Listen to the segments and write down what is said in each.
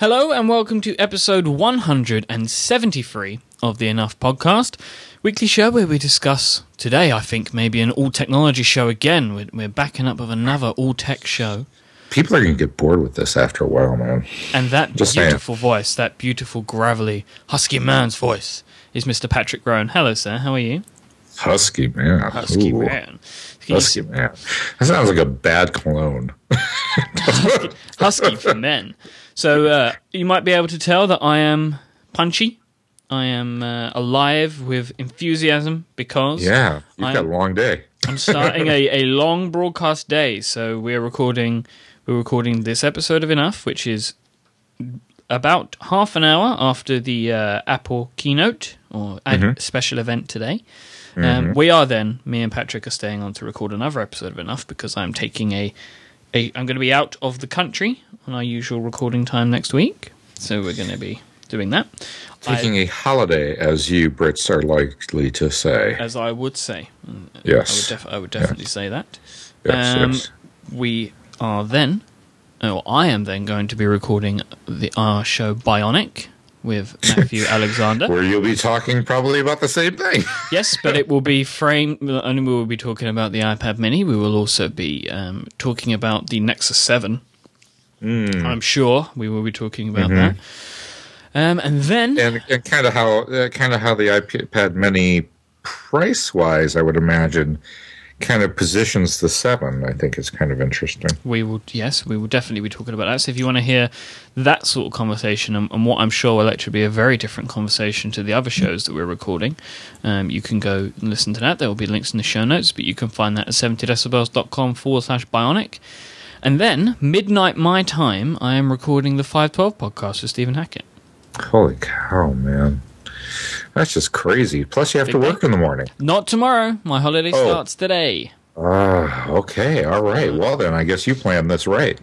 Hello and welcome to episode 173 of the Enough Podcast, weekly show where we discuss today, I think, maybe an all technology show again. We're, we're backing up with another all tech show. People are going to get bored with this after a while, man. And that Just saying. beautiful voice, that beautiful, gravelly, husky man's voice, is Mr. Patrick Rhone. Hello, sir. How are you? Husky man. Husky Ooh, man. Husky man. That sounds like a bad cologne. husky for men. So uh, you might be able to tell that I am punchy. I am uh, alive with enthusiasm because Yeah, you've I- got a long day. I'm starting a, a long broadcast day. So we're recording we're recording this episode of Enough, which is about half an hour after the uh, Apple keynote or ad- special event today. Um, we are then me and Patrick are staying on to record another episode of Enough because I'm taking a I'm going to be out of the country on our usual recording time next week. So we're going to be doing that. Taking a holiday, as you Brits are likely to say. as I would say. I would, Yes. def- I would definitely say that. Yes, Um, yes. We are then, or I am then going to be recording the our show Bionic with Matthew Alexander. Where you'll be talking probably about the same thing. Yes, but it will be framed. Not only will we be talking about the iPad Mini, we will also be um, talking about the Nexus Seven. Hmm. I'm sure we will be talking about that. Um, and then Mm-hmm. and, and kind of how uh, kind of how the iPad Mini price wise, I would imagine, kind of positions the seven. I think is kind of interesting. We will, yes, we will definitely be talking about that. So if you want to hear that sort of conversation and, and what I'm sure will actually be a very different conversation to the other shows that we're recording, um, you can go and listen to that. There will be links in the show notes, but you can find that at 70decibels.com forward slash bionic. And then, midnight my time, I am recording the 512 podcast with Stephen Hackett. Holy cow, man! That's just crazy. Plus, you have to Big work in the morning. Not tomorrow. My holiday Oh. starts today. Ah, okay, all right. Well, then I guess you planned this right.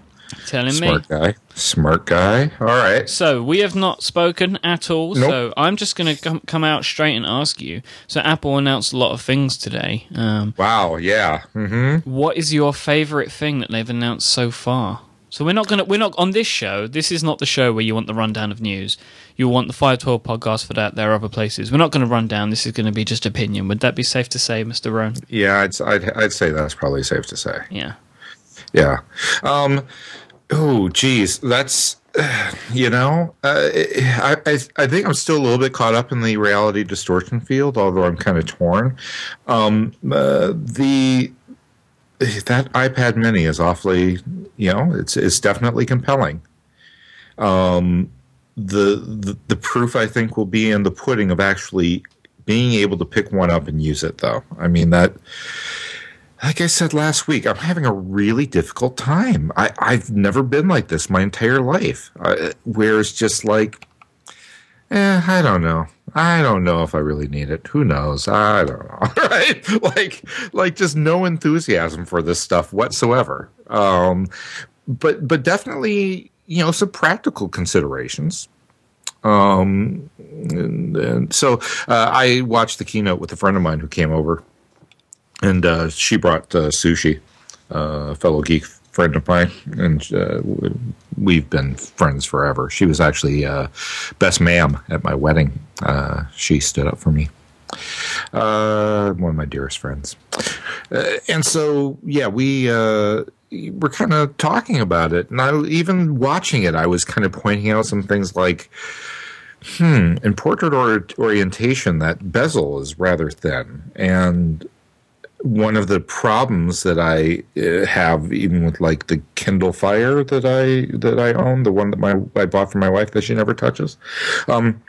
Telling me. Smart guy. Smart guy. All right. So we have not spoken at all. Nope. So I'm just going to come, come out straight and ask you. So Apple announced a lot of things today. Um, Wow. Yeah. Mm-hmm. what is your favorite thing that they've announced so far? So we're not going to we're not on this show. This is not the show where you want the rundown of news. You want the 512 podcast for that. There are other places. We're not going to run down. This is going to be just opinion. Would that be safe to say, Mr. Rhone? Yeah, I'd, I'd I'd say that's probably safe to say. Yeah. Yeah. Um. Oh, geez, that's you know, uh, I, I I think I'm still a little bit caught up in the reality distortion field, although I'm kind of torn. Um. Uh, the that iPad Mini is awfully, you know, it's it's definitely compelling. Um, the, the the proof I think will be in the pudding of actually being able to pick one up and use it, though. I mean that like I said last week, I'm having a really difficult time. I, I've never been like this my entire life, uh, where it's just like, eh, I don't know. I don't know if I really need it. Who knows? I don't know. right? Like, like just no enthusiasm for this stuff whatsoever. Um, but, but definitely, you know, some practical considerations. Um, and, and so uh, I watched the keynote with a friend of mine who came over and uh, she brought uh, sushi, uh, a fellow geek friend of mine, and uh, we've been friends forever. She was actually uh, best ma'am at my wedding. Uh, she stood up for me. Uh, one of my dearest friends, uh, and so yeah, we uh, were kind of talking about it, and I even watching it, I was kind of pointing out some things like. Hmm. In portrait or- orientation, that bezel is rather thin, and one of the problems that I uh, have, even with like the Kindle Fire that I that I own, the one that my I bought for my wife that she never touches, um,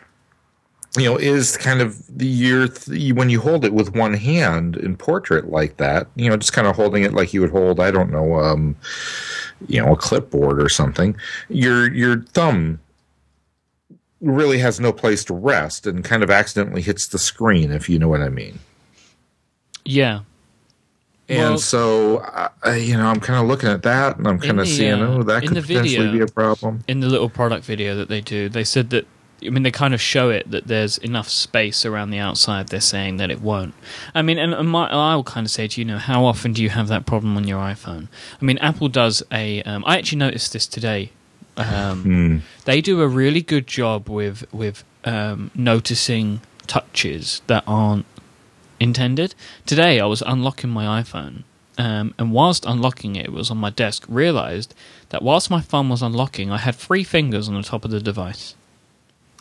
you know, is kind of the year th- when you hold it with one hand in portrait like that, you know, just kind of holding it like you would hold, I don't know, um, you know, a clipboard or something. Your your thumb really has no place to rest and kind of accidentally hits the screen, if you know what I mean. Yeah. And Well- so, I, you know, I'm kind of looking at that, and I'm kind of seeing, uh, oh, that in could the potentially video- be a problem. in the little product video that they do, they said that. I mean, they kind of show it that there's enough space around the outside. They're saying that it won't. I mean, and, my, I will kind of say to you, you know, how often do you have that problem on your iPhone? I mean, Apple does a. Um, I actually noticed this today Um, They do a really good job with with um, noticing touches that aren't intended. Today, I was unlocking my iPhone, um, and whilst unlocking it, it was on my desk. Realized that whilst my thumb was unlocking, I had three fingers on the top of the device,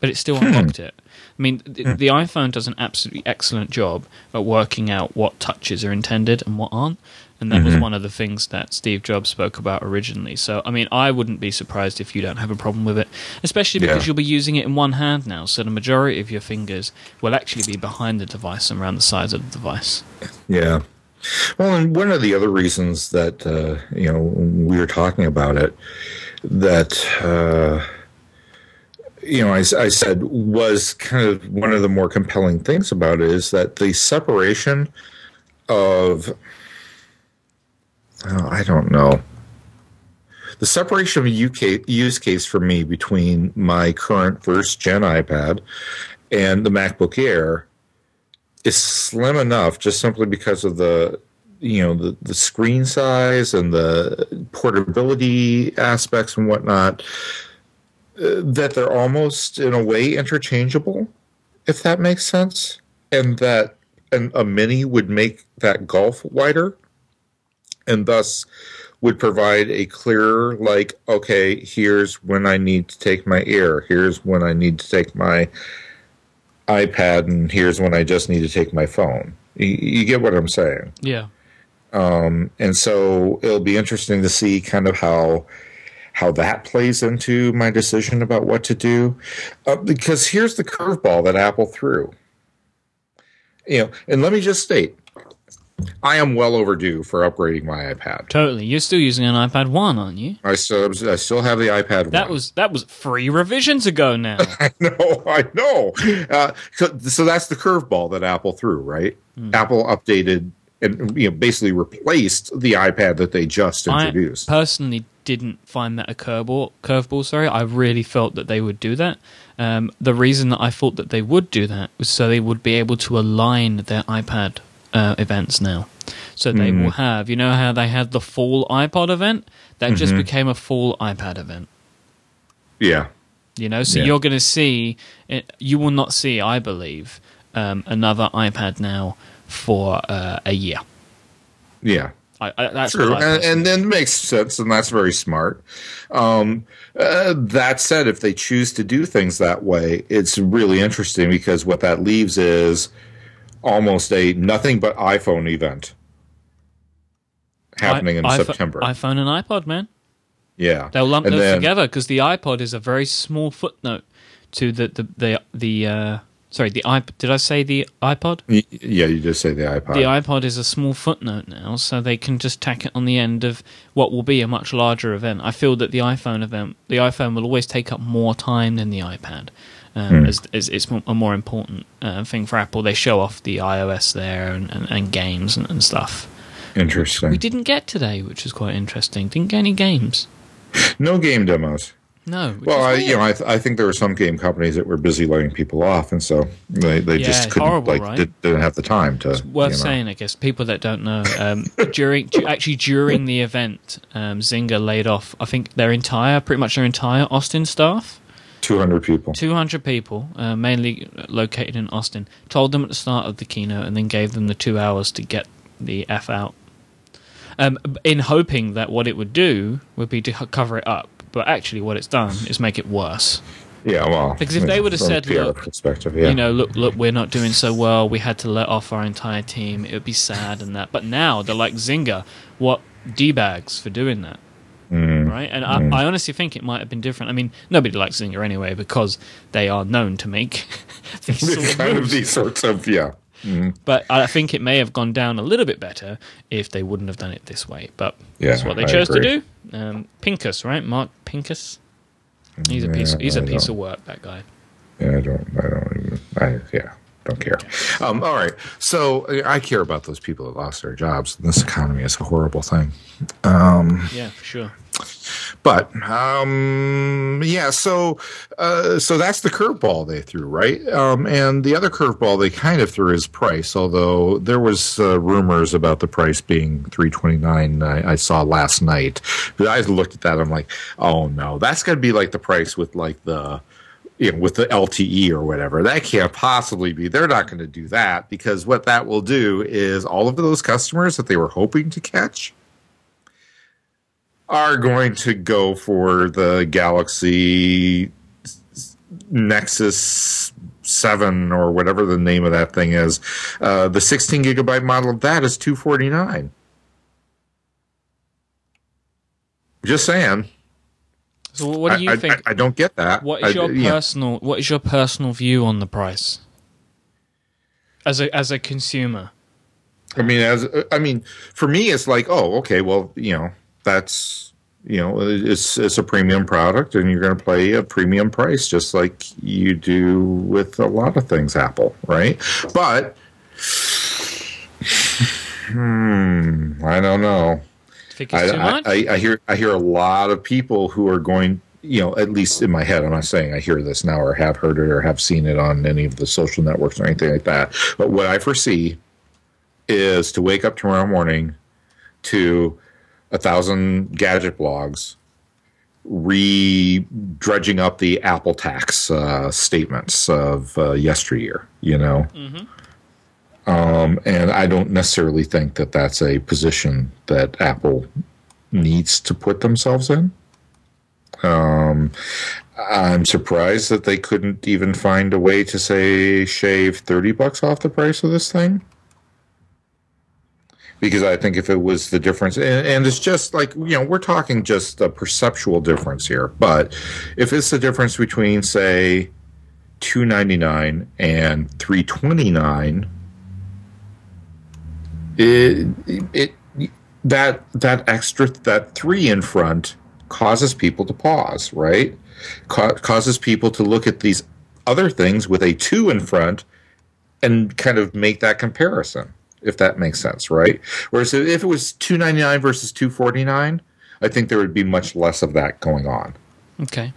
but it still unlocked it. I mean, the, the iPhone does an absolutely excellent job at working out what touches are intended and what aren't. And that was one of the things that Steve Jobs spoke about originally. So, I mean, I wouldn't be surprised if you don't have a problem with it, especially because Yeah. you'll be using it in one hand now. So, the majority of your fingers will actually be behind the device and around the sides of the device. Yeah. Well, and one of the other reasons that uh, you know we were talking about it that uh, you know I, I said was kind of one of the more compelling things about it is that the separation of oh, I don't know. The separation of UK use case for me between my current first gen iPad and the MacBook Air is slim enough just simply because of the you know the, the screen size and the portability aspects and whatnot uh, that they're almost in a way interchangeable if that makes sense and that an, a mini would make that gulf wider and thus would provide a clearer like okay here's when i need to take my Air here's when i need to take my iPad, and here's when I just need to take my phone. You, you get what I'm saying? Yeah. And so it'll be interesting to see kind of how how that plays into my decision about what to do. Uh, because here's the curveball that Apple threw. You know, and let me just state, I am well overdue for upgrading my iPad. Totally. You're still using an iPad 1, aren't you? I still I still have the iPad. That 1. was that was three revisions ago now. I know, I know. Uh, so, so that's the curveball that Apple threw, right? Hmm. Apple updated and you know basically replaced the iPad that they just introduced. I personally didn't find that a curveball. Curveball, sorry. I really felt that they would do that. Um, the reason that I thought that they would do that was so they would be able to align their iPad uh, events now. So they Mm-hmm. will have, you know, how they had the full iPod event. That just Mm-hmm. became a full iPad event. yeah, You know, so Yeah. you're going to see, it, you will not see, I believe, um, another iPad now for uh, a year. yeah. I, I, that's True, and, and then it makes sense, and that's very smart. Um, uh, that said, if they choose to do things that way, it's really interesting because what that leaves is almost a nothing but iPhone event happening in I- iPhone- September. iPhone and iPod, man. yeah, They'll lump And those then- together because the iPod is a very small footnote to the the the, the uh, sorry the iP. Did I say the iPod? Y- Yeah, you just say the iPod. The iPod is a small footnote now, so they can just tack it on the end of what will be a much larger event. I feel that the iPhone event, the iPhone will always take up more time than the iPad. Um, as, as it's a more important uh, thing for Apple. They show off the iOS there and, and, and games and, and stuff. Interesting. We didn't get today, which is quite interesting. Didn't get any games. No game demos. No. Well, I, you know. I, th- I think there were some game companies that were busy laying people off, and so they, they Yeah, just couldn't horrible, like right? did, didn't have the time to. worth you know. saying, I guess, people that don't know, um, during actually during the event, um, Zynga laid off, I think their entire, pretty much their entire Austin staff, Two hundred people. two hundred people, uh, mainly located in Austin, told them at the start of the keynote, and then gave them the two hours to get the f out, um, in hoping that what it would do would be to cover it up. But actually, what it's done is make it worse. Yeah, well, Because if they would've said, look, perspective, yeah, you know, look, look, we're not doing so well. We had to let off our entire team. It would be sad and that. But now they're like Zynga. What d bags for doing that, Mm, right? And I, I honestly think it might have been different. I mean, nobody likes Zynga anyway because they are known to make these sort of kind of these sorts of yeah. But I think it may have gone down a little bit better if they wouldn't have done it this way. But Yeah, that's what they I chose to do. Um, Pincus, right? Mark Pincus. He's a piece. Yeah, He's a I piece don't- of work. That guy. Yeah, I don't, I don't even, I, yeah, don't care. Um, all right. So I care about those people that lost their jobs. This economy is a horrible thing. Yeah, for sure. but um, yeah, so uh, so that's the curveball they threw, right? Um, and the other curveball they kind of threw is price, although there was uh, rumors about the price being three twenty nine. I, I saw last night, but I looked at that. I'm like, oh no, that's going to be like the price with like the you know, with the LTE or whatever. That can't possibly be. They're not going to do that because what that will do is all of those customers that they were hoping to catch are going to go for the Galaxy Nexus 7 or whatever the name of that thing is. Uh, the 16 gigabyte model of that is 249. Just saying. So what do you I, think? I, I, don't get that. What is your yeah. personal What is your personal view on the price? As a as a consumer, I mean, as I mean, for me, it's like, oh, okay, well, you know, that's you know, it's it's a premium product, and you're going to pay a premium price, just like you do with a lot of things, Apple, right? But, hmm, I don't know. Think it's too I, much. I, I hear I hear a lot of people who are going, you know, at least in my head. I'm not saying I hear this now or have heard it or have seen it on any of the social networks or anything like that. But what I foresee is to wake up tomorrow morning to a thousand gadget blogs re dredging up the Apple tax uh, statements of uh, yesteryear. You know. Um, and I don't necessarily think that that's a position that Apple needs to put themselves in. Um, I'm surprised that they couldn't even find a way to say shave 30 bucks off the price of this thing. Because I think if it was the difference, and, and it's just like, you know, we're talking just a perceptual difference here, but if it's the difference between, say, 299 and 329 it, it that that extra that three in front causes people to pause, right? Ca- causes people to look at these other things with a two in front and kind of make that comparison, if that makes sense, right? Whereas if it was two ninety nine versus two forty nine, I think there would be much less of that going on okay.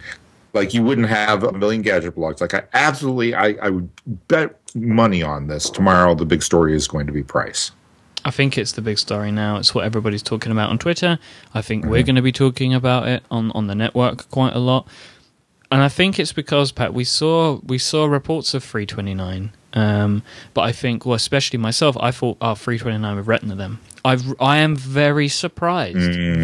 like you wouldn't have a million gadget blogs. Like I absolutely, I, I would bet money on this. Tomorrow, the big story is going to be price. I think it's the big story now. It's what everybody's talking about on Twitter. I think we're going to be talking about it on, on the network quite a lot. And I think it's because Pat, we saw we saw reports of 329. Um, but I think, well, especially myself, I thought, oh, 329 with Retina them. I've, I am very surprised,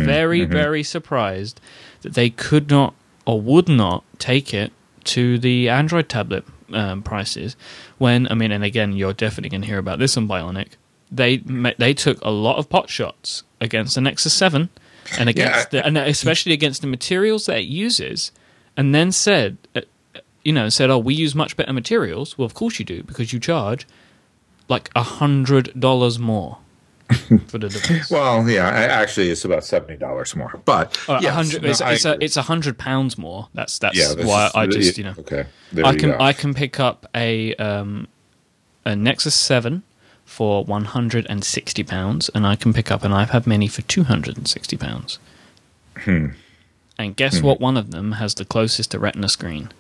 very, very surprised that they could not or would not take it to the Android tablet um, prices. When I mean, and again, you're definitely going to hear about this on Bionic. They they took a lot of pot shots against the Nexus Seven, and against Yeah, the, and especially against the materials that it uses, and then said, uh, you know, said, oh, we use much better materials. Well, of course you do because you charge like a hundred dollars more for the device. Well, yeah, actually, it's about seventy dollars more, but Uh, yes, no, it's, it's a it's a hundred pounds more. That's that's yeah, why is- I just you know okay. There I can. I can pick up a um a Nexus Seven for one hundred and sixty pounds, and I can pick up an iPad Mini for two hundred and sixty pounds. Hmm. And guess what? One of them has the closest to Retina screen.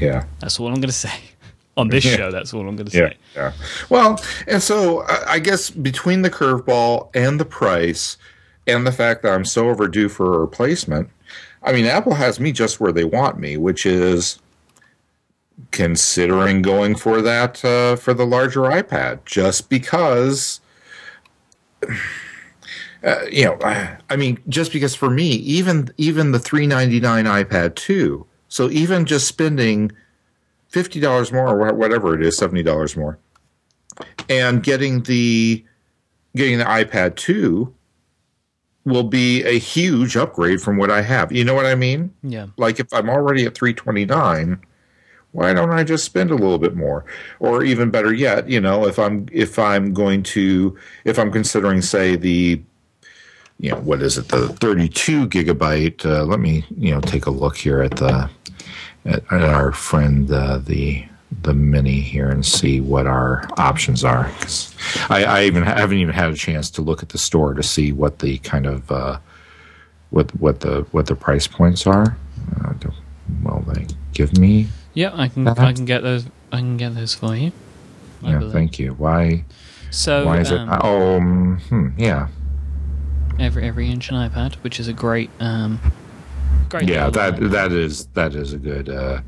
yeah. That's all I'm going to say on this Yeah. show. That's all I'm going to Yeah, say. yeah. Well, and so I I guess between the curveball and the price, and the fact that I'm so overdue for a replacement, I mean, Apple has me just where they want me, which is considering going for that uh, for the larger iPad, just because. Uh, you know, I, I mean, just because for me, even even the three ninety nine iPad two, so even just spending fifty dollars more or whatever it is, seventy dollars more, and getting the getting the iPad two will be a huge upgrade from what I have. You know what I mean? Yeah. Like if I'm already at three twenty nine, why don't I just spend a little bit more? Or even better yet, you know, if I'm if I'm going to if I'm considering say the you know what is it the 32 gigabyte uh, let me you know take a look here at the at, at our friend uh, the the mini here and see what our options are 'Cause I, I even haven't even had a chance to look at the store to see what the kind of uh, what what the what the price points are. Uh, they give me? Yeah, I can Uh-huh. I can get those I can get those for you. I Yeah, believe. thank you. Why? So why is it? um, Oh, um, hmm, yeah, every every inch an iPad, which is a great um great yeah. That that is that is a good uh,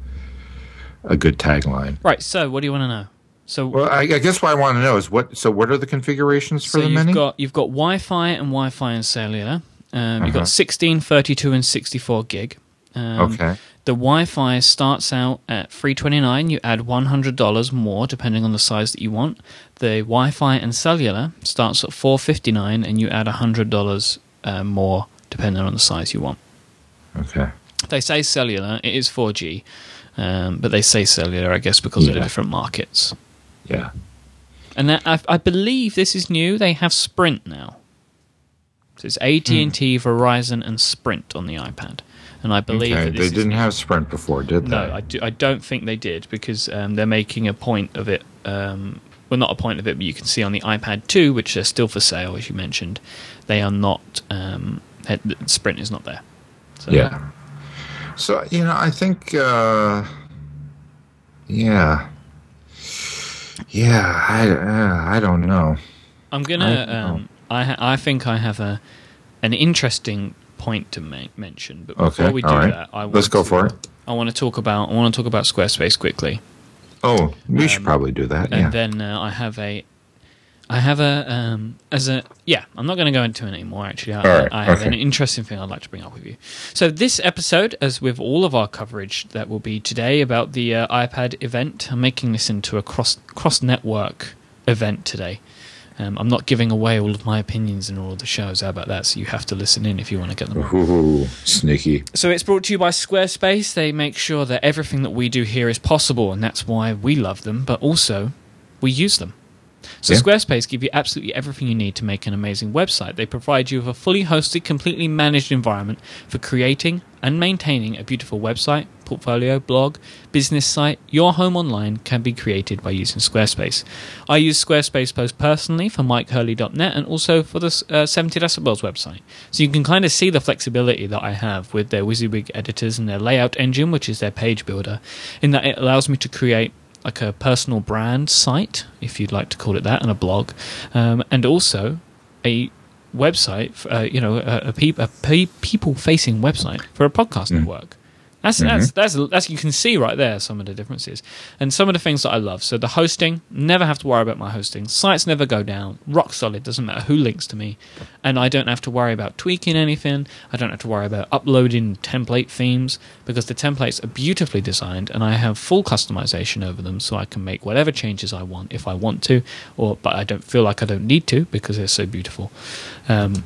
a good tagline. Right, so what do you want to know? So Well, I, I guess what I want to know is what. So, what are the configurations for so the you've mini? got you've got Wi-Fi and Wi-Fi and cellular. Um, You've Uh-huh. got 16, 32, and 64 gig. Um, okay. The Wi-Fi starts out at three twenty nine. You add one hundred dollars more depending on the size that you want. The Wi-Fi and cellular starts at four fifty nine, and you add hundred dollars uh, more depending on the size you want. Okay. They say cellular. It is four G, um, but they say cellular, I guess, because of the different markets. Yeah. And that, I, I believe this is new. They have Sprint now. So it's AT and T, Verizon, and Sprint on the iPad. And I believe Okay. that They this is didn't new. have Sprint before, did they? No, I, do, I don't think they did because um, they're making a point of it. Um, well, not a point of it, but you can see on the iPad 2, which are still for sale, as you mentioned, they are not. Um, head- Sprint is not there. So, Yeah. So you know, I think. Uh, yeah. Yeah. I uh, I don't know. I'm gonna. don't. Um, I I think I have a an interesting point to ma- mention, but before Okay. we do right. that, I want Let's go to- for it. I want to talk about I want to talk about Squarespace quickly, Oh, we should Um, probably do that. and Yeah. then uh, I have a I have a um, as a yeah. I'm not going to go into it anymore. Actually, I, right, I have okay. an interesting thing I'd like to bring up with you. So this episode, as with all of our coverage that will be today about the uh, iPad event, I'm making this into a cross cross network event today. Um, I'm not giving away all of my opinions in all of the shows. How about that? So you have to listen in if you want to get them. Ooh, sneaky. So it's brought to you by Squarespace. They make sure that everything that we do here is possible, and that's why we love them, but also we use them. So Yeah. Squarespace give you absolutely everything you need to make an amazing website. They provide you with a fully hosted, completely managed environment for creating and maintaining a beautiful website, portfolio, blog, business site. Your home online can be created by using Squarespace. I use Squarespace both personally for MykeHurley.net and also for the uh, 70 Decibels website. So you can kind of see the flexibility that I have with their WYSIWYG editors and their layout engine, which is their page builder, in that it allows me to create like a personal brand site, if you'd like to call it that, and a blog, um, and also a website, for, uh, you know, a, a, peop- a pe- people-facing website for a podcast network. That's, that's that's that's you can see right there some of the differences and some of the things that I love. So the hosting, never have to worry about my hosting. Sites never go down. Rock solid. Doesn't matter who links to me, and I don't have to worry about tweaking anything. I don't have to worry about uploading template themes because the templates are beautifully designed and I have full customization over them, so I can make whatever changes I want if I want to, or but I don't feel like I don't need to because they're so beautiful. Um,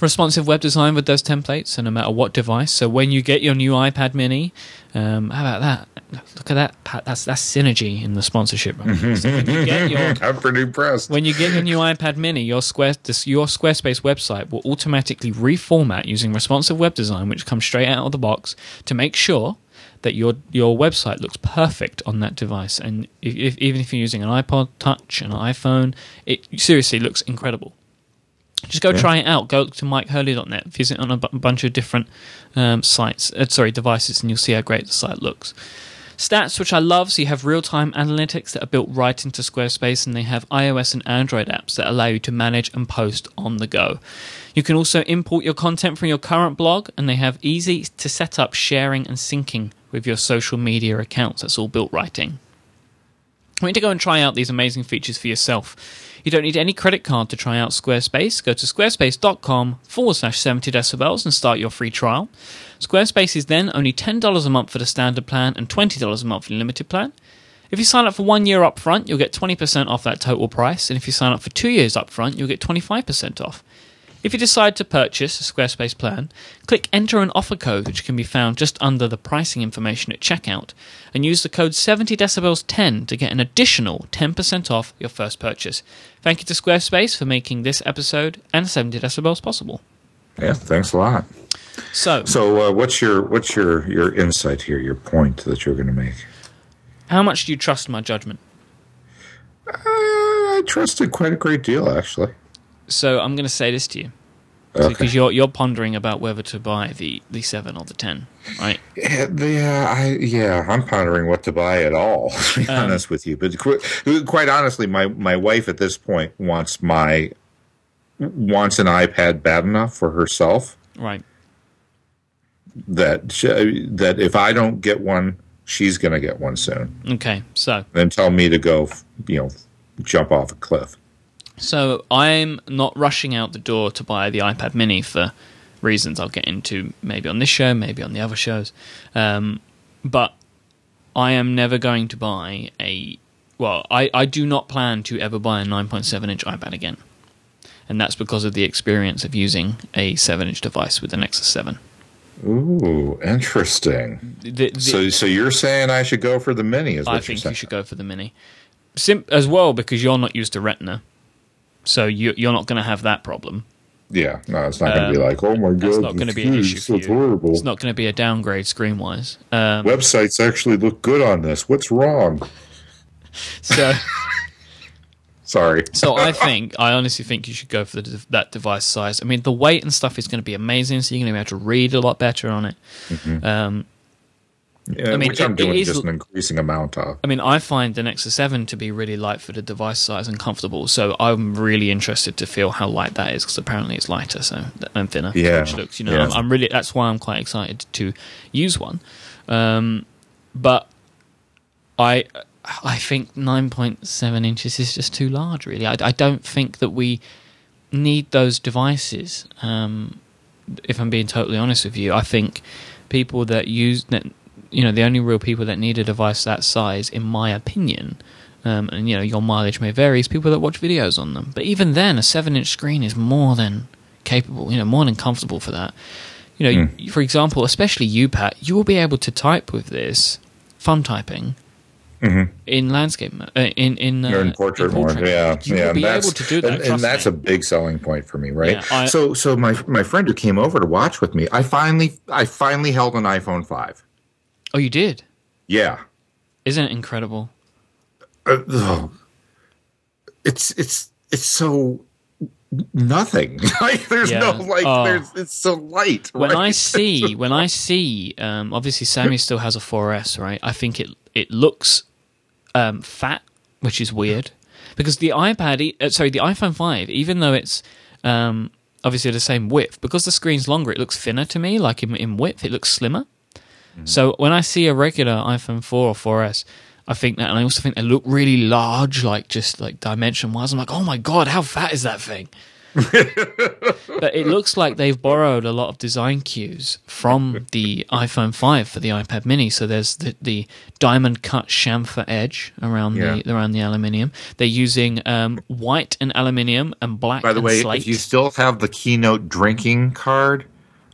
responsive web design with those templates, and no matter what device. So when you get your new iPad Mini, um, how about that? Look at that. Pat. That's that's synergy in the sponsorship. So when you get your I'm pretty impressed. when you get your new iPad Mini, your Square this, your Squarespace website will automatically reformat using responsive web design, which comes straight out of the box to make sure that your your website looks perfect on that device. And if, if, even if you're using an iPod Touch, an iPhone, it seriously looks incredible. Just go Yeah. try it out. Go to MykeHurley.net, visit on a bunch of different um, sites, uh, sorry, devices, and you'll see how great the site looks. Stats, which I love, so you have real time analytics that are built right into Squarespace, and they have iOS and Android apps that allow you to manage and post on the go. You can also import your content from your current blog, and they have easy to set up sharing and syncing with your social media accounts. That's all built right in. I want you to go and try out these amazing features for yourself. You don't need any credit card to try out Squarespace. Go to squarespace.com forward slash 70 decibels and start your free trial. Squarespace is then only $10 a month for the standard plan and $20 a month for the limited plan. If you sign up for one year up front, you'll get 20% off that total price. And if you sign up for two years up front, you'll get 25% off. If you decide to purchase a Squarespace plan, click enter an offer code which can be found just under the pricing information at checkout and use the code 70decibels10 to get an additional 10% off your first purchase. Thank you to Squarespace for making this episode and 70 decibels possible. Yeah, thanks a lot. So, So, uh, what's your what's your your insight here? Your point that you're going to make? how much do you trust my judgment? Uh, I trusted quite a great deal, actually. So, I'm going to say this to you. Okay. Because you're you're pondering about whether to buy the the seven or the ten, right? Yeah, yeah, I yeah, I'm pondering what to buy at all. To be Um, honest with you, but qu- quite honestly, my my wife at this point wants my wants an iPad bad enough for herself Right. that she, that if I don't get one, she's going to get one soon. Okay. So Then tell me to go, you know, jump off a cliff. So I'm not rushing out the door to buy the iPad Mini for reasons I'll get into maybe on this show, maybe on the other shows. Um, but I am never going to buy a. Well, I, I do not plan to ever buy a 9.7 inch iPad again. And that's because of the experience of using a 7 inch device with the Nexus 7. Ooh, interesting. The, the, So, so you're saying I should go for the mini? Is what I think you should go for the Mini. Sim- as well, because you're not used to Retina. So you, you're not going to have that problem. Yeah, no, it's not going to be like, oh my god, it's not going to be an issue for It's you. horrible. It's not going to be a downgrade screen wise. Um, Websites actually look good on this. What's wrong? so, Sorry. so I think I honestly think you should go for the, that device size. I mean, the weight and stuff is going to be amazing, so you're going to be able to read a lot better on it. Um, Yeah, I mean, which I'm it- it doing is- just an increasing amount of. I mean, I find the Nexus 7 to be really light for the device size and comfortable. So I'm really interested to feel how light that is because apparently it's lighter, so and thinner. Yeah, which looks, you know, yeah. I'm, I'm really that's why I'm quite excited to use one. Um, but I I think 9.7 inches is just too large. Really, I, I don't think that we need those devices. Um, if I'm being totally honest with you, I think people that use that, you know, the only real people that need a device that size, in my opinion, um, and you know, your mileage may vary, is people that watch videos on them. But even then, a seven-inch screen is more than capable, you know, more than comfortable for that. You know, you- for example, especially you, Pat, you will be able to type with this, fun typing, in landscape, uh, in in, uh, Or in portrait, mode, yeah, You yeah. will be and able to do that, and, and that's me. a big selling point for me, right? Yeah, I- so, so my my friend who came over to watch with me, I finally, I finally held an iPhone five. Oh, you did? Yeah, Isn't it incredible? Uh, ugh. it's it's it's so nothing. like there's Yeah. no like Oh. there's it's so light. when right? I see when I see um, obviously Sammy still has a 4S, right? I think it it looks um, fat, which is weird because the iPad, uh, sorry, the iPhone 5, even though it's um, obviously the same width, because the screen's longer, it looks thinner to me. Like in, in width, it looks slimmer. So when I see a regular iPhone 4 or 4S, I think that, and I also think they look really large, like just like dimension wise. I'm like, oh my god, how fat is that thing? but it looks like they've borrowed a lot of design cues from the iPhone 5 for the iPad Mini. So there's the, the diamond cut chamfer edge around Yeah. the around the aluminium. They're using um, white and aluminium and black. By the and way, slate. if you still have the keynote drinking card,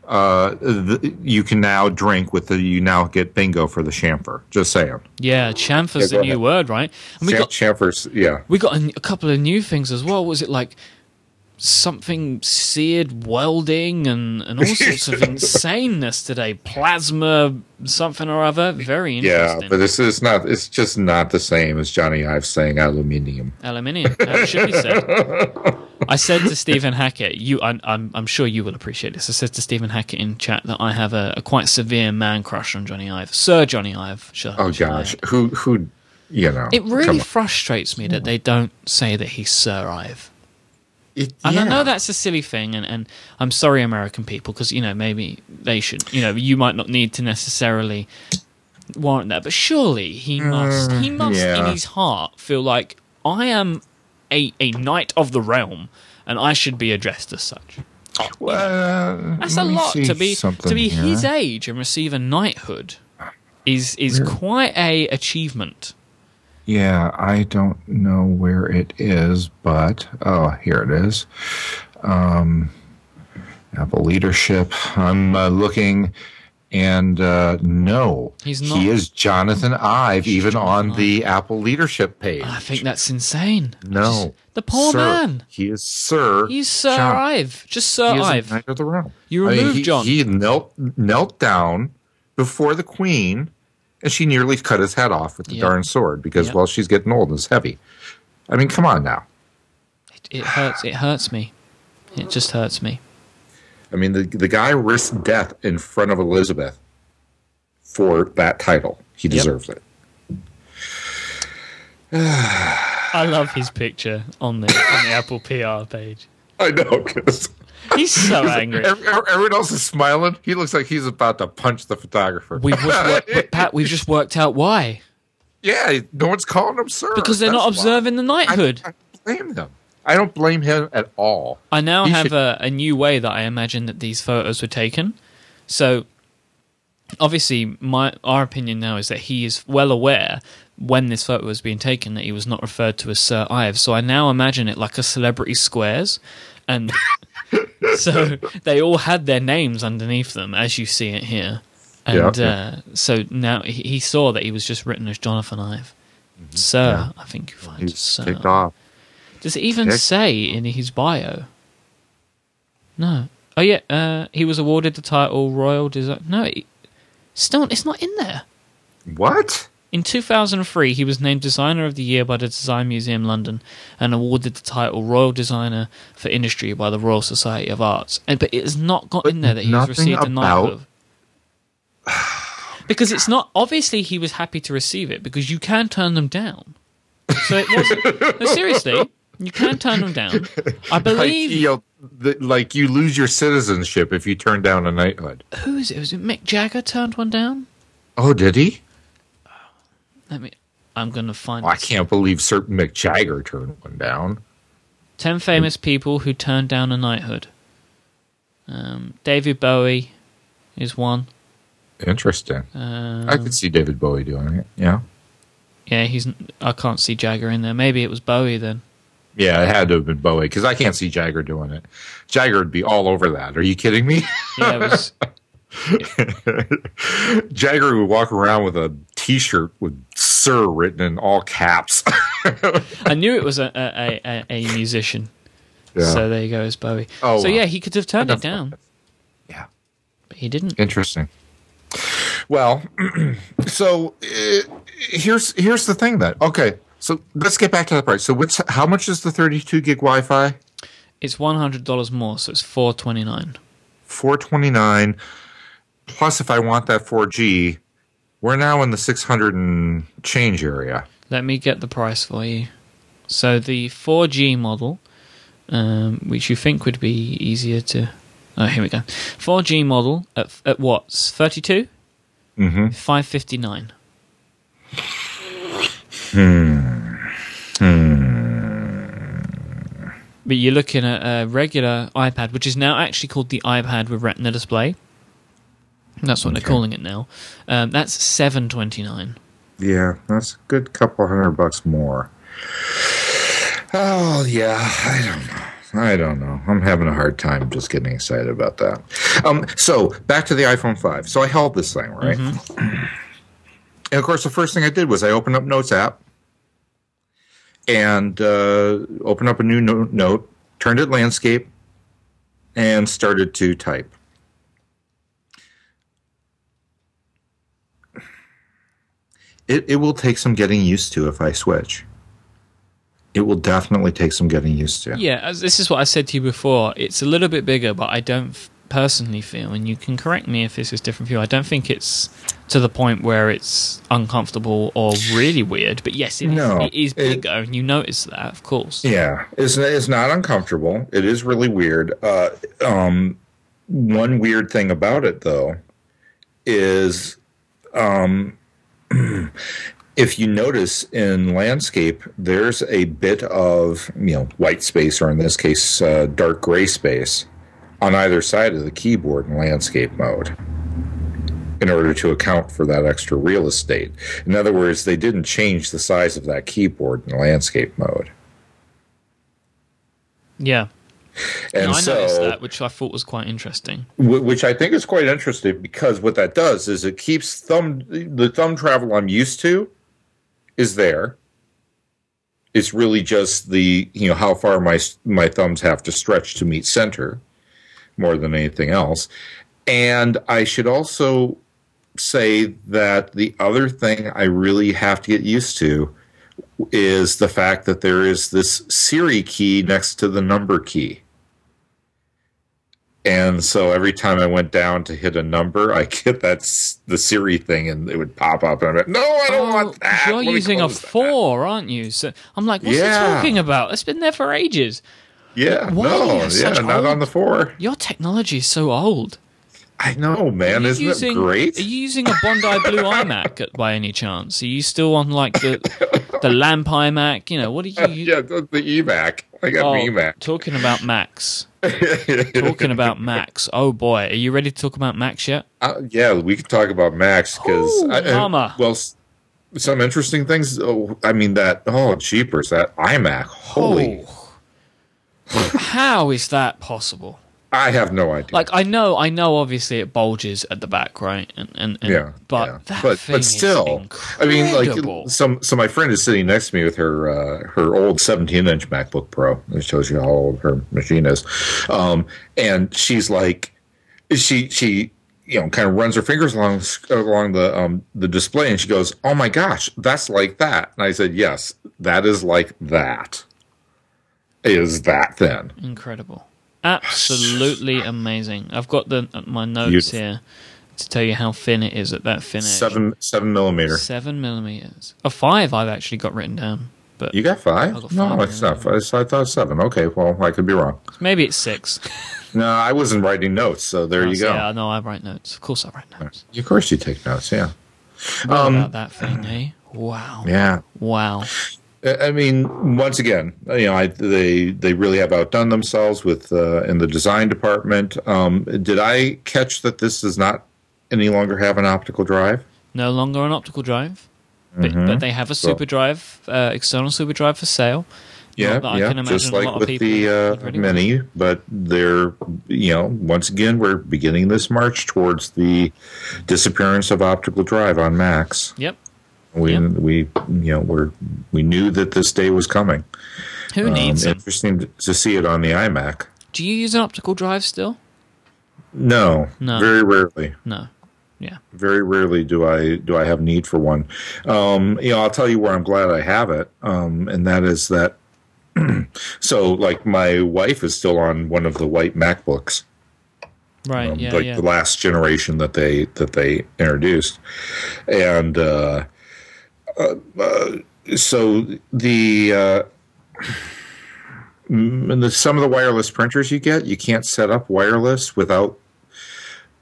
uh, the, you can now drink with the. You now get bingo for the chamfer. Just saying. yeah, chamfer's Yeah, the new word, right? And we got chamfers, yeah. we got a, a couple of new things as well. Was it like something seared welding and, and all sorts of insaneness today? Plasma something or other. Very interesting. Yeah, but this is not. It's just not the same as Jony Ive saying aluminium. Aluminium. That should be said. I said to Stephen Hackett, "You, I'm, I'm, I'm sure you will appreciate this." I said to Stephen Hackett in chat that I have a, a quite severe man crush on Jony Ive, Sir Jony Ive. Shall, Oh gosh, who who, you know? It really frustrates me that they don't say that he's Sir Ive. It- And I know that's a silly thing, and, and I'm sorry, American people, because you know maybe they should. You know, you might not need to necessarily warrant that, but surely he must. He must, in Mm, his heart, feel like I am a a knight of the realm, and I should be addressed as such. Well, That's a lot to be to be here. his age and receive a knighthood. Is is quite a achievement. Yeah, I don't know where it is, but oh, here it is. Um, Apple leadership. I'm uh, looking, and uh, no, He's not. He is Jonathan Ive, even on the Apple leadership page. I think that's insane. no, Just- the poor Sir. man. He is Sir. He's Sir John. Ive, just Sir He Ive. knight of the realm. You I mean, removed he, John. He knelt knelt down before the queen, and she nearly cut his head off with the Yep. darn sword because, Yep. well, she's getting old and it's heavy. I mean, come on now. It, it hurts. It hurts me. It just hurts me. I mean, the the guy risked death in front of Elizabeth for that title. He deserves it. I love his picture on the on the Apple PR page. I know because He's so angry. everyone else is smiling. He looks like he's about to punch the photographer. We've just worked, Pat, we've just worked out why. yeah, no one's calling him sir Because they're That's not why. observing the knighthood. I don't blame them. I don't blame him at all. I now He have should- a, a new way that I imagine that these photos were taken. So, obviously, my our opinion now is that he is well aware when this photo was being taken that he was not referred to as Sir Ives. So I now imagine it like a celebrity squares, and so they all had their names underneath them, as you see it here. And Yeah, uh, so now he, he saw that he was just written as Jonathan Ive. Sir, I think you find Mm-hmm. He's Sir. kicked off. Does it even say in his bio? No. Oh yeah, uh, he was awarded the title Royal Design. No, it, still, it's not in there. What? In 2003, he was named Designer of the Year by the Design Museum London and awarded the title Royal Designer for Industry by the Royal Society of Arts. And but it has not got But in there that he has nothing received a knighthood. Because it's not obviously he was happy to receive it because you can turn them down. So it wasn't. no, seriously, you can turn them down. I Like, believe you know, the, like you lose your citizenship if you turn down a knighthood. who is it? Was it Mick Jagger turned one down? Oh, did he? Let me. I'm gonna find. Oh, I can't believe certain Mick Jagger turned one down. Ten famous people who turned down a knighthood. Um, David Bowie is one. Interesting. Um, I could see David Bowie doing it. Yeah. yeah, he's. I can't see Jagger in there. Maybe it was Bowie then. Yeah, it had to have been Bowie because I can't see Jagger doing it. Jagger would be all over that. Are you kidding me? Yeah, it was. Jagger would walk around with a T-shirt with "Sir" written in all caps. I knew it was a a, a, a musician. Yeah. So there you go, it's Bowie. Oh, so yeah, he could have turned it down, yeah. but he didn't. Interesting. Well, so uh, here's here's the thing then. Okay, so let's get back to the price. So what's how much is the 32 gig Wi-Fi? It's one hundred dollars more, so it's four twenty nine. 429 plus if I want that 4G, we're now in the 600 and change area. Let me get the price for you. So the 4G model, um, which you think would be easier to. Oh, here we go. 4G model at, at what? 32? Mhm. 559. But you're looking at a regular iPad, which is now actually called the iPad with Retina display. That's what Okay. they're calling it now. Um, that's 729. Yeah, that's a good couple hundred bucks more. Oh, yeah, I don't know. I don't know. I'm having a hard time just getting excited about that. Um, so back to the iPhone 5. So I held this thing, right? And of course, the first thing I did was I opened up Notes app and uh, opened up a new note, note, turned it landscape, and started to type. It, it will take some getting used to if I switch. It will definitely take some getting used to. Yeah, as this is what I said to you before. It's a little bit bigger, but I don't f- personally feel, and you can correct me if this is different for you. I don't think it's to the point where it's uncomfortable or really weird. But yes, it is, No, it is it- bigger, and you notice that, of course. Yeah, it's it's not uncomfortable. It is really weird. Uh, um, one weird thing about it, though, is um, if you notice in landscape, there's a bit of you know white space, or in this case, uh, dark gray space, on either side of the keyboard in landscape mode. In order to account for that extra real estate. In other words, they didn't change the size of that keyboard in landscape mode. Yeah, And I so, noticed that, which I thought was quite interesting. wh- which I think is quite interesting because what that does is it keeps thumb the thumb travel I'm used to is there. It's really just the you know how far my my thumbs have to stretch to meet center, more than anything else. And I should also say that the other thing I really have to get used to is the fact that there is this Siri key next to the number key. And so every time I went down to hit a number, I get that the Siri thing, and it would pop up, and I'm like, "No, I don't Oh, want that." You're using a close that." four, aren't you? So I'm like, what's Yeah. he talking about? It's been there for ages. Yeah, Why no, yeah, not old- on the four. Your technology is so old. I know, man. Isn't using, it great? Are you using a Bondi Blue iMac at- by any chance? Are you still on like the the lamp iMac? You know, what are you? u- yeah, the, the eMac. I got Oh, eMac. talking about Macs. talking about Macs. Oh boy, are you ready to talk about Macs yet? Uh, yeah, we could talk about Max because well, some interesting things. Oh, I mean that. Oh, jeepers! That iMac. Holy, Oh. How is that possible? I have no idea. Like I know, I know. Obviously, it bulges at the back, right? And and, and yeah, but yeah. that but thing but still, is I mean, like some. So my friend is sitting next to me with her uh, her old 17 inch MacBook Pro. It shows you how old her machine is, um, and she's like, she she you know kind of runs her fingers along along the um, the display, and she goes, "Oh my gosh, that's like that." And I said, "Yes, that is like that. Is that thin?" incredible, absolutely amazing. I've got the my notes Beautiful. here to tell you how thin it is at that edge. Seven seven millimeter. Seven millimeters. A five I've actually got written down, but You got five? Got no, it's not. Five. I thought seven. Okay, well, I could be wrong. maybe it's six. No, I wasn't writing notes, so there you go. Yeah, no, I write notes. Of course, I write notes. Of course, you take notes. Yeah, What Um, about that thing, eh? Wow. yeah. Wow. I mean, once again, you know, I, they they really have outdone themselves with uh, in the design department. Um, did I catch that this does not any longer have an optical drive? No longer an optical drive, but, Mhm. but they have a So- super drive, uh, external super drive for sale. Yeah, Not that I yeah, can imagine just a like lot with people the uh, mini, but they're you know once again we're beginning this march towards the disappearance of optical drive on Macs. Yep. We Yep. we you know we're we knew that this day was coming. Who Um, needs them? interesting to see it on the iMac. Do you use an optical drive still? No, No. very rarely. No. Yeah. Very rarely do I do I have need for one. Um, you know, I'll tell you where I'm glad I have it, um, and that is that. so, like, my wife is still on one of the white MacBooks, Right. um, yeah. like yeah. the last generation that they that they introduced, and uh, so the. Uh, the, some of the wireless printers you get, you can't set up wireless without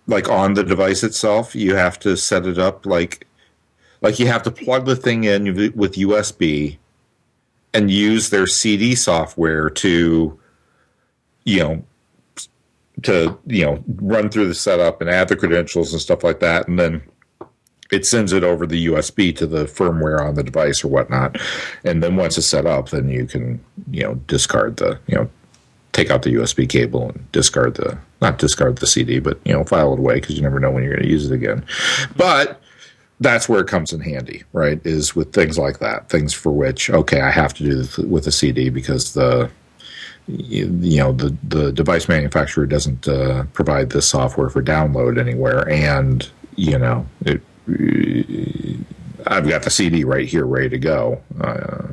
like on the device itself. You have to set it up like like you have to plug the thing in with USB and use their CD software to you know to you know run through the setup and add the credentials and stuff like that and then it sends it over the USB to the firmware on the device or whatnot. And then once it's set up, then you can, you know, discard the, you know, take out the USB cable and discard the, not discard the CD, but, you know, file it away because you never know when you're going to use it again. But that's where it comes in handy, right? Is with things like that, things for which, okay, I have to do this with a CD because the, you know the the device manufacturer doesn't uh, provide this software for download anywhere, and you know it. I've got the CD right here, ready to go. Uh,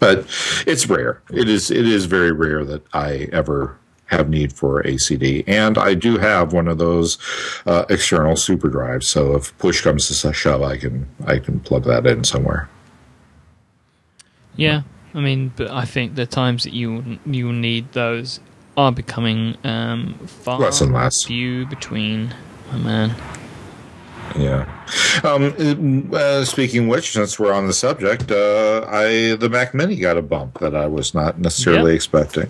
but it's rare. It is. It is very rare that I ever have need for a CD, and I do have one of those uh, external super drives. So if push comes to shove, I can I can plug that in somewhere. Yeah, I mean, but I think the times that you you need those are becoming um, far Less and less. few between. My man. Yeah. Um, uh, speaking of which, since we're on the subject, uh, I the Mac Mini got a bump that I was not necessarily Yeah. expecting.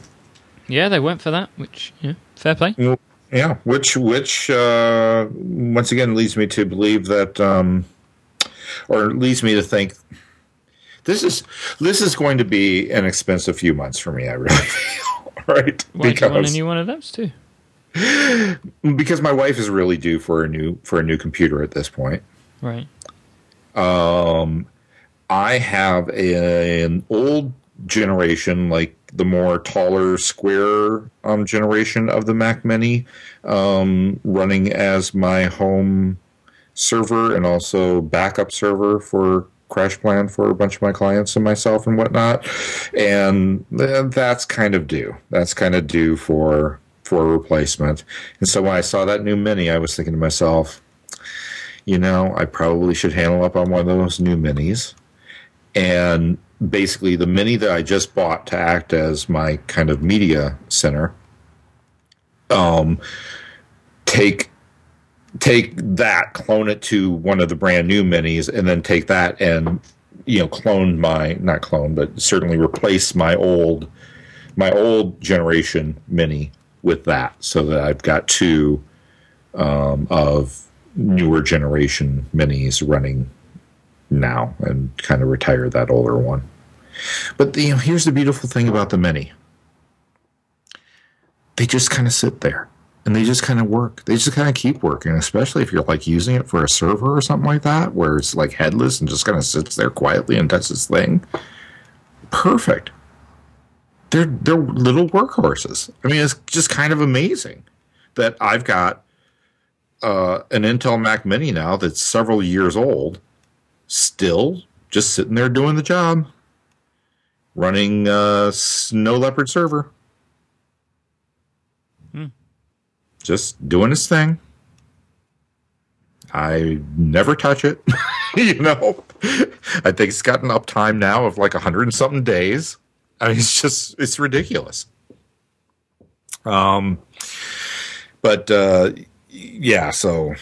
Yeah, they went for that, which yeah, fair play. Yeah, which which uh, once again leads me to believe that, um, or leads me to think this is this is going to be an expensive few months for me. I really feel right Why do you want a new one of those too? Because my wife is really due for a new for a new computer at this point. Right. Um, I have a, an old generation, like the more taller, square um, generation of the Mac Mini, um, running as my home server and also backup server for CrashPlan for a bunch of my clients and myself and whatnot. And that's kind of due. That's kind of due for for a replacement. And so when I saw that new Mini, I was thinking to myself, you know, I probably should handle up on one of those new Minis. And basically, the Mini that I just bought to act as my kind of media center, um, take take that, clone it to one of the brand new minis, and then take that and you know clone my not clone, but certainly replace my old my old generation mini with that, so that I've got two um, of newer generation minis running now, and kind of retire that older one. But you know, here's the beautiful thing about the mini: they just kind of sit there and they just kind of work. They just kind of keep working, especially if you're like using it for a server or something like that, where it's like headless and just kind of sits there quietly and does its thing. Perfect. They're they're little workhorses. I mean, it's just kind of amazing that I've got uh, an Intel Mac Mini now that's several years old, still just sitting there doing the job, running uh, Snow Leopard server. just doing his thing. I never touch it. you know, I think it's got an uptime now of like a hundred and something days. I mean, it's just it's ridiculous. Um, but uh, yeah, so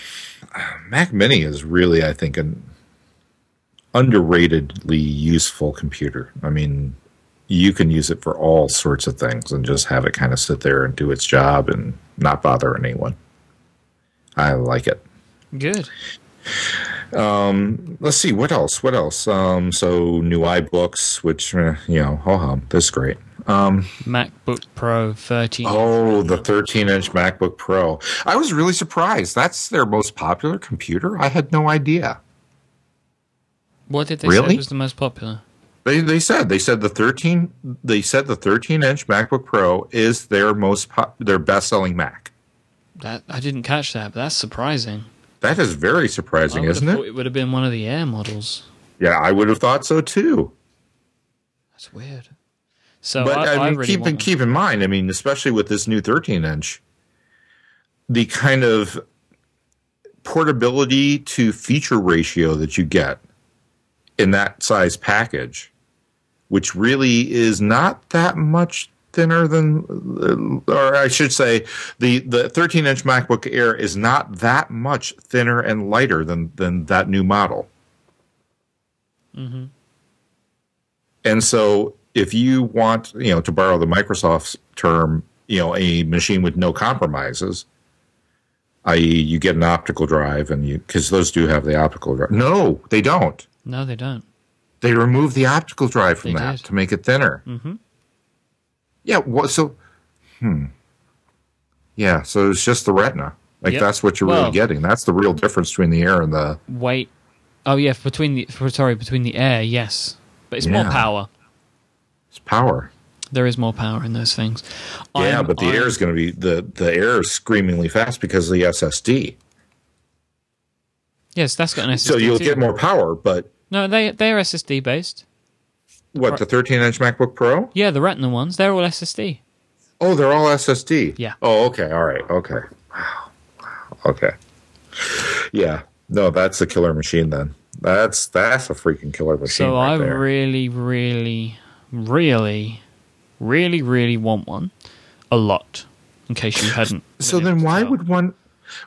Mac Mini is really, I think, an underratedly useful computer. I mean, you can use it for all sorts of things and just have it kind of sit there and do its job and not bother anyone. I like it. Good. Um, let's see what else. What else? Um, so new iBooks, which uh, you know, oh hum, this is great. Um, MacBook Pro 13. Oh, the 13 inch MacBook Pro. I was really surprised. That's their most popular computer. I had no idea. What did they Really? say was the most popular? They they said they said the 13 they said the 13 inch MacBook Pro is their most po- their best selling Mac. That I didn't catch that, but that's surprising. That is very surprising, isn't it? it would have been one of the Air models. Yeah, I would have thought so too. That's weird. So but I, I, I mean, really keep in, keep in mind, I mean, especially with this new 13 inch, the kind of portability to feature ratio that you get in that size package, which really is not that much thinner than, or I should say, the the 13 inch MacBook Air is not that much thinner and lighter than than that new model. Mhm. And so if you want, you know, to borrow the Microsoft's term, you know, a machine with no compromises, i.e., you get an optical drive and you, because those do have the optical drive. No, they don't. No, they don't. They remove the optical drive from They that did. to make it thinner. hmm Yeah. What? So, hmm. Yeah. So it's just the Retina. Like Yep. that's what you're Well- really getting. That's the real difference between the Air and the. Wait. Oh yeah, between the for, sorry between the Air, yes, but it's more power. It's power. There is more power in those things. yeah, I'm- but the I'm- Air is going to be the the Air is screamingly fast because of the SSD. Yes, that's got an SSD. So you'll too. get more power, but No, they they're SSD based. What the 13 inch MacBook Pro? Yeah, the Retina ones, they're all SSD. Oh, they're all SSD. Yeah. Oh, okay. All right. Okay. Wow. Okay. Yeah. No, that's a killer machine. Then that's that's a freaking killer machine. So right I there. really, really, really, really, really want one. A lot. In case you hadn't. so then why tell. would one?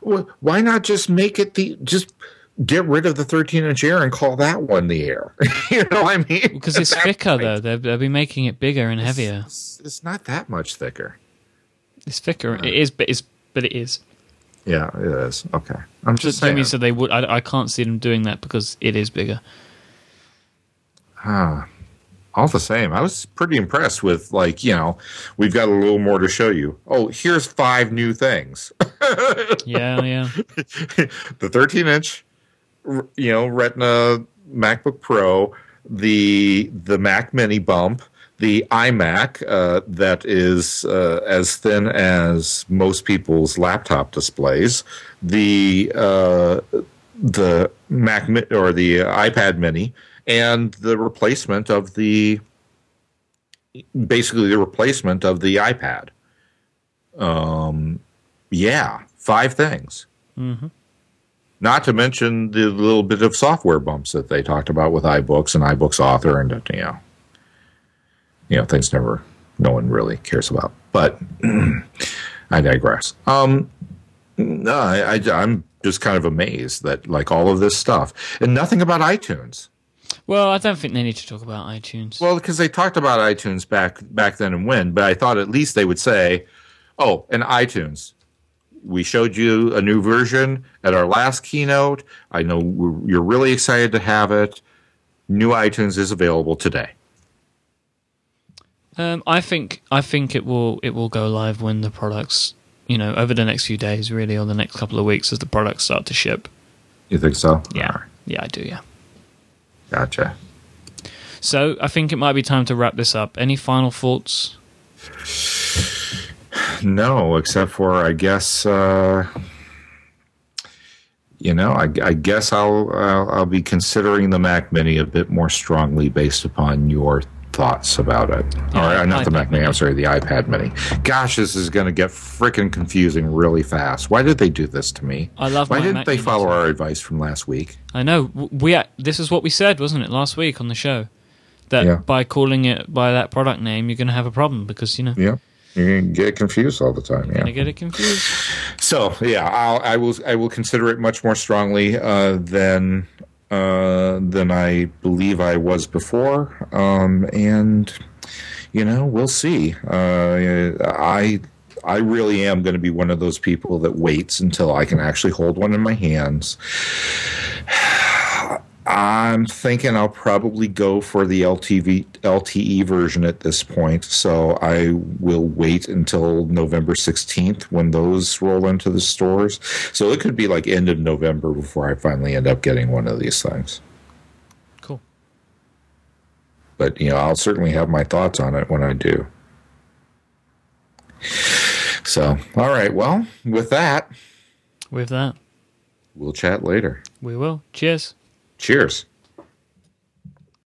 Why not just make it the just get rid of the 13 inch Air and call that one the Air? you know what I mean? Because it's thicker point, though. They'll, they'll be making it bigger and heavier. It's, it's not that much thicker. It's thicker. It is, but it's but it is. Yeah, it is. Okay. I'm So, just Jimmy saying. said they would. I, I can't see them doing that because it is bigger. Ah, all the same, I was pretty impressed with like you know we've got a little more to show you. Oh, here's five new things. Yeah, yeah. the 13 inch, you know, Retina MacBook Pro, the the Mac Mini bump, the iMac uh, that is uh, as thin as most people's laptop displays, the uh, the Mac Mi- or the iPad Mini, and the replacement of the basically the replacement of the iPad Um, yeah, five things. Not to mention the little bit of software bumps that they talked about with iBooks and iBooks Author, and you know, you know, things never, no one really cares about. But I digress. Um, no, I, I, I'm just kind of amazed that like all of this stuff and nothing about iTunes. Well, I don't think they need to talk about iTunes. Well, because they talked about iTunes back back then and when, but I thought at least they would say, "Oh, and iTunes, we showed you a new version at our last keynote. I know you're really excited to have it. New iTunes is available today." Um, I think I think it will it will go live when the products, you know, over the next few days, really, or the next couple of weeks as the products start to ship. You think so? Yeah, right. yeah, I do. Yeah. gotcha. So I think it might be time to wrap this up. Any final thoughts? No, except for I guess uh, you know I, I guess I'll, I'll I'll be considering the Mac Mini a bit more strongly based upon your thoughts about it. Yeah, or uh, not the Mac Mini. I'm sorry, the iPad Mini. Gosh, this is going to get freaking confusing really fast. Why did they do this to me? I love Why my didn't Mac they Mini follow our advice from last week? I know we. This is what we said, wasn't it, last week on the show? That Yeah. by calling it by that product name, you're going to have a problem because you know Yeah, you get confused all the time. you're going to get it confused. So yeah, I'll, I will. I will consider it much more strongly uh, than uh, than I believe I was before. Um, and you know, we'll see. Uh, I I really am going to be one of those people that waits until I can actually hold one in my hands. I'm thinking I'll probably go for the LTV LTE version at this point. So I will wait until November 16th when those roll into the stores. So it could be like end of November before I finally end up getting one of these things. Cool. But you know, I'll certainly have my thoughts on it when I do. So, all right. Well, with that, With that, we'll chat later. we will. Cheers. Cheers.